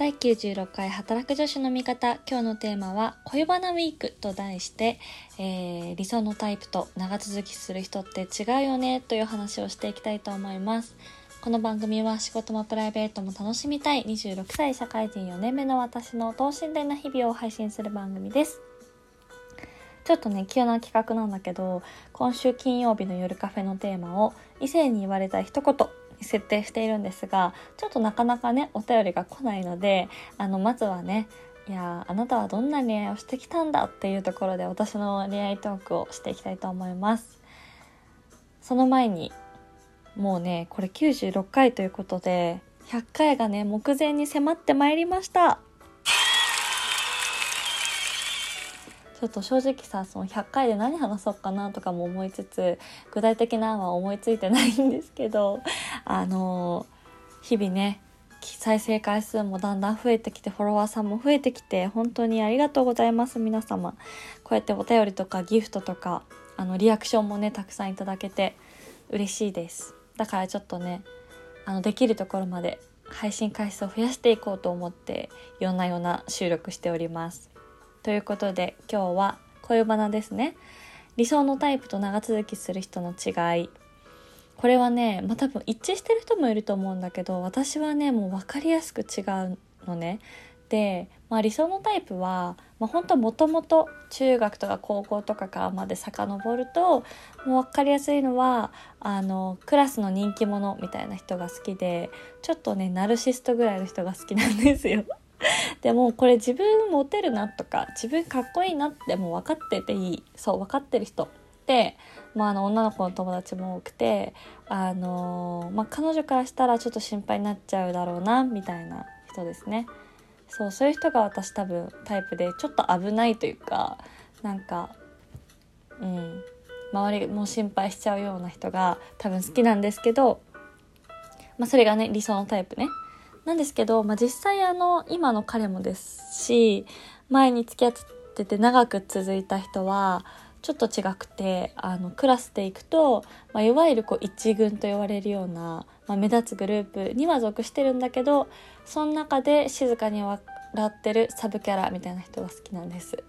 第96回働く女子の味方。今日のテーマは恋バナウィークと題して、えー、理想のタイプと長続きする人って違うよねという話をしていきたいと思います。この番組は仕事もプライベートも楽しみたい26歳社会人4年目の私の等身大な日々を配信する番組です。ちょっとね急な企画なんだけど今週金曜日の夜カフェのテーマを異性に言われた一言設定しているんですがちょっとなかなかねお便りが来ないのであのまずはねいやあなたはどんな恋愛をしてきたんだっていうところで私の恋愛トークをしていきたいと思います。その前にもうねこれ96回ということで100回がね目前に迫ってまいりました。ちょっと正直さその100回で何話そうかなとかも思いつつ具体的な案は思いついてないんですけど あの日々ね再生回数もだんだん増えてきてフォロワーさんも増えてきて本当にありがとうございます皆様。こうやってお便りとかギフトとかあのリアクションもねたくさんいただけて嬉しいです。だからちょっとねあのできるところまで配信回数を増やしていこうと思って夜な夜な収録しております。ということで今日は恋バナですね。理想のタイプと長続きする人の違い。これはねまあ多分一致してる人もいると思うんだけど私はねもう分かりやすく違うのね。で、まあ、理想のタイプは、まあ、本当もともと中学とか高校とかからまで遡るともう分かりやすいのはあのクラスの人気者みたいな人が好きでちょっとねナルシストぐらいの人が好きなんですよ。でもこれ自分モテるなとか自分かっこいいなってもう分かってていい。そう分かってる人で、まあ、あの女の子の友達も多くてあの、まあ、彼女からしたらちょっと心配になっちゃうだろうなみたいな人ですね。そうそういう人が私多分タイプでちょっと危ないというかなんかうん周りも心配しちゃうような人が多分好きなんですけど、まあ、それがね理想のタイプね。なんですけど、まあ、実際あの今の彼もですし前に付き合ってて長く続いた人はちょっと違くてあのクラスで行くと、まあ、いわゆるこう一軍と言われるような、まあ、目立つグループには属してるんだけどその中で静かに笑ってるサブキャラみたいな人が好きなんです。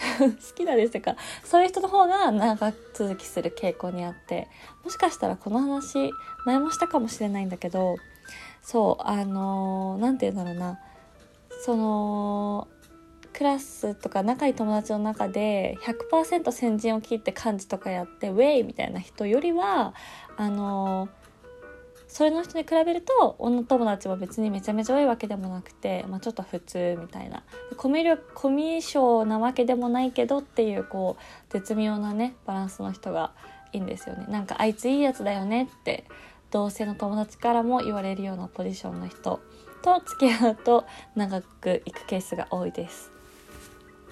好きなんですかそういう人の方が長続きする傾向にあってもしかしたらこの話前もしたかもしれないんだけどそうあの何、て言うんだろうな。そのクラスとか仲いい友達の中で100%先陣を切って漢字とかやってウェイみたいな人よりはあのそれの人に比べると女友達も別にめちゃめちゃ多いわけでもなくて、まあ、ちょっと普通みたいな。コミュコミュ障なわけでもないけどっていうこう絶妙なねバランスの人がいいんですよね。なんかあいついいやつだよねって同性の友達からも言われるようなポジションの人と付き合うと長く行くケースが多いです。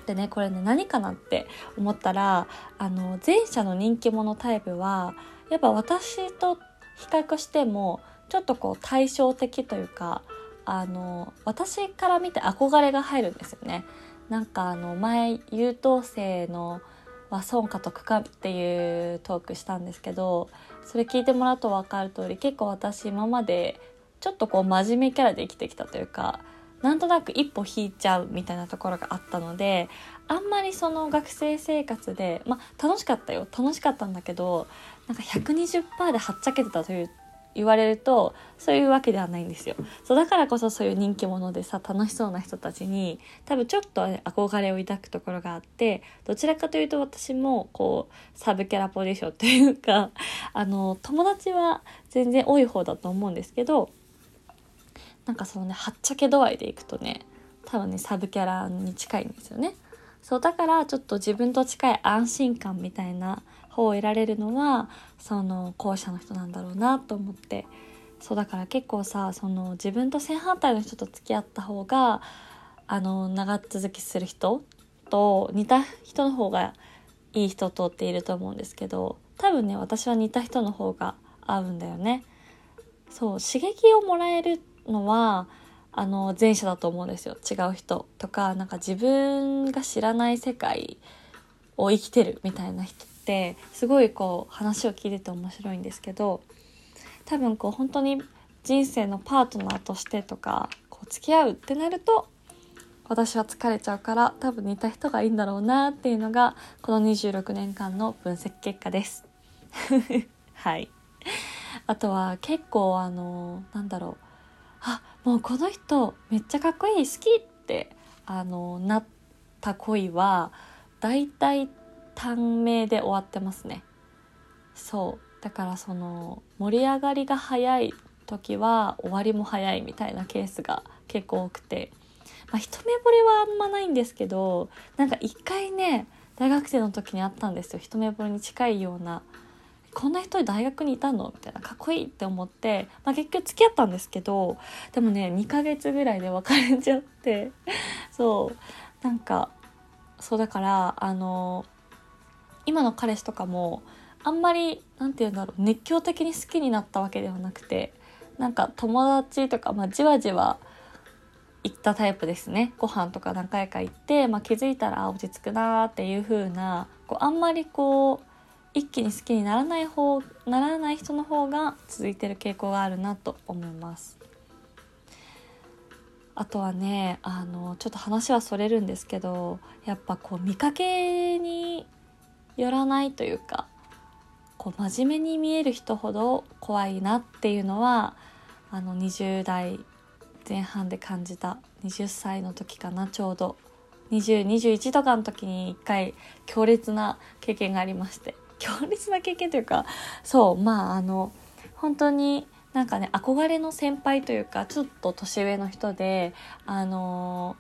でねこれね何かなって思ったらあの前者の人気者タイプはやっぱ私と比較してもちょっとこう対照的というかあの私から見て憧れが入るんですよね。なんかあの前優等生のは損か得かっていうトークしたんですけどそれ聞いてもらうと分かる通り結構私今までちょっとこう真面目キャラで生きてきたというかなんとなく一歩引いちゃうみたいなところがあったのであんまりその学生生活でまあ楽しかったよ。楽しかったんだけどなんか120%ではっちゃけてたという言われるとそういうわけではないんですよそうだからこそそういう人気者でさ楽しそうな人たちに多分ちょっと憧れを抱くところがあってどちらかというと私もこうサブキャラポジションというか あの友達は全然多い方だと思うんですけどなんかそのねはっちゃけ度合いでいくとね多分ねサブキャラに近いんですよね。そうだからちょっと自分と近い安心感みたいな方を得られるのはその後者の人なんだろうなと思ってそうだから結構さその自分と正反対の人と付き合った方があの長続きする人と似た人の方がいい人とっていると思うんですけど多分ね私は似た人の方が合うんだよね。そう刺激をもらえるのはあの前者だと思うんですよ違う人とかなんか自分が知らない世界を生きてるみたいな人てすごいこう話を聞いてて面白いんですけど多分こう本当に人生のパートナーとしてとかこう付き合うってなると私は疲れちゃうから多分似た人がいいんだろうなっていうのがこの26年間の分析結果です。はい。あとは結構あのなんだろう。あもうこの人めっちゃかっこいい好きってあのなった恋はだいたい短命で終わってますね。そう。だからその盛り上がりが早い時は終わりも早いみたいなケースが結構多くて、まあ、一目惚れはあんまないんですけどなんか一回ね大学生の時にあったんですよ。一目惚れに近いような。こんな人大学にいたの？みたいな。かっこいいって思って、まあ、結局付き合ったんですけどでもね2ヶ月ぐらいで別れちゃって。そう。なんかそうだからあの今の彼氏とかもあんまり何て言うんだろう熱狂的に好きになったわけではなくてなんか友達とか、まあ、じわじわ行ったタイプですね。ご飯とか何回か行って、まあ、気づいたら落ち着くなーっていう風なこうあんまりこう一気に好きにならない方ならない人の方が続いてる傾向があるなと思います。あとはねあのちょっと話はそれるんですけどやっぱこう見かけによらないというかこう真面目に見える人ほど怖いなっていうのはあの20代前半で感じた20歳の時かなちょうど。2021とかの時に一回強烈な経験がありまして。強烈な経験というかそうまああの本当になんかね憧れの先輩というかちょっと年上の人であの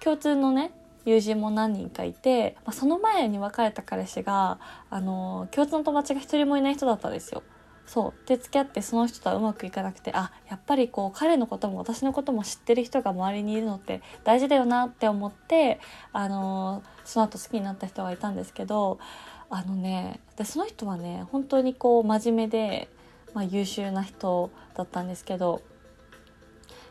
共通のね友人も何人かいて、まあ、その前に別れた彼氏があの共通の友達が一人もいない人だったんですよ。そうで付き合ってその人とはうまくいかなくてあやっぱりこう彼のことも私のことも知ってる人が周りにいるのって大事だよなって思ってあのその後好きになった人がいたんですけどあのねでその人はね本当にこう真面目で、まあ、優秀な人だったんですけど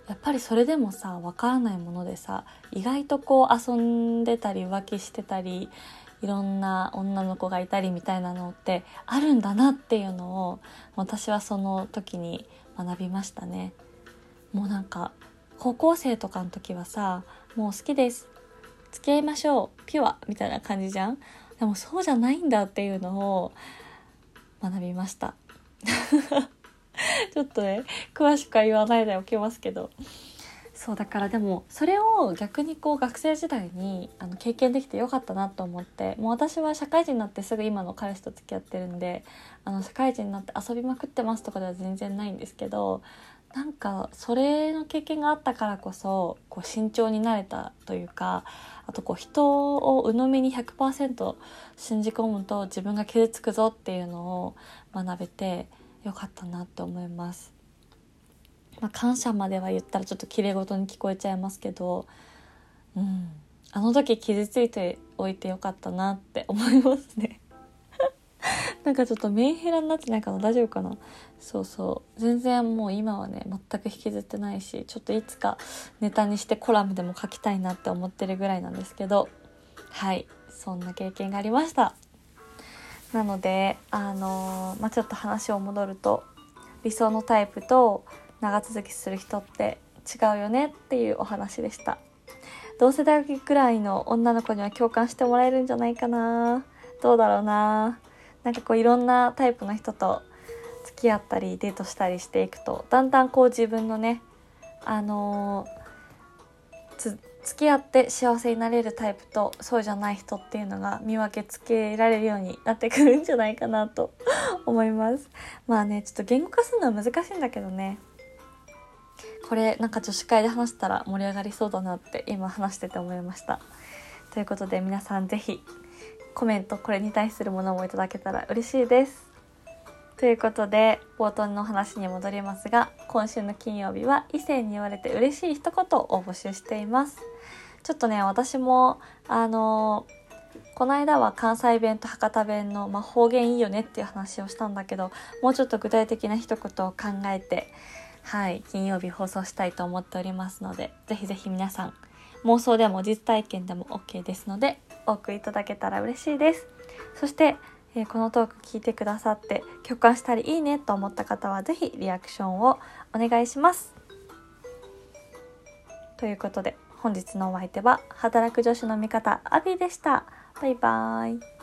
やっぱりそれでもさ分からないものでさ意外とこう遊んでたり浮気してたりいろんな女の子がいたりみたいなのってあるんだなっていうのを私はその時に学びましたね。もうなんか高校生とかの時はさもう好きです。付き合いましょう。ピュア。みたいな感じじゃん。でもそうじゃないんだっていうのを学びました。ちょっとね詳しくは言わないでおきますけど。そうだからでもそれを逆にこう学生時代にあの経験できてよかったなと思って。もう私は社会人になってすぐ今の彼氏と付き合ってるんであの社会人になって遊びまくってますとかでは全然ないんですけどなんかそれの経験があったからこそこう慎重になれたというかあとこう人を鵜呑みに100%信じ込むと自分が傷つくぞっていうのを学べてよかったなって思います。まあ、感謝までは言ったらちょっときれい事に聞こえちゃいますけど、うん、あの時傷ついておいてよかったなって思いますね。なんかちょっとメンヘラになってないかな？大丈夫かな？そうそう。全然もう今はね全く引きずってないしちょっといつかネタにしてコラムでも書きたいなって思ってるぐらいなんですけど。はい。そんな経験がありました。なのであの、まあ、ちょっと話を戻ると理想のタイプと長続きする人って違うよねっていうお話でした。同世代ぐらいの女の子には共感してもらえるんじゃないかな。どうだろうな。なんかこういろんなタイプの人と付き合ったりデートしたりしていくとだんだんこう自分のねあのー、付き合って幸せになれるタイプとそうじゃない人っていうのが見分けつけられるようになってくるんじゃないかなと思います。まあねちょっと言語化するのは難しいんだけどね。これなんか女子会で話したら盛り上がりそうだなって今話してて思いました。ということで皆さん是非コメントこれに対するものもいただけたら嬉しいです。ということで冒頭の話に戻りますが今週の金曜日は異性に言われて嬉しい一言を募集しています。ちょっとね私もあのこの間は関西弁と博多弁の、まあ、方言いいよねっていう話をしたんだけどもうちょっと具体的な一言を考えてはい金曜日放送したいと思っておりますのでぜひぜひ皆さん妄想でも実体験でも OK ですのでお送りいただけたら嬉しいです。そして、え、このトーク聞いてくださって共感したりいいねと思った方は是非リアクションをお願いします。ということで本日のお相手は働く女子の味方アビーでした。バイバーイ。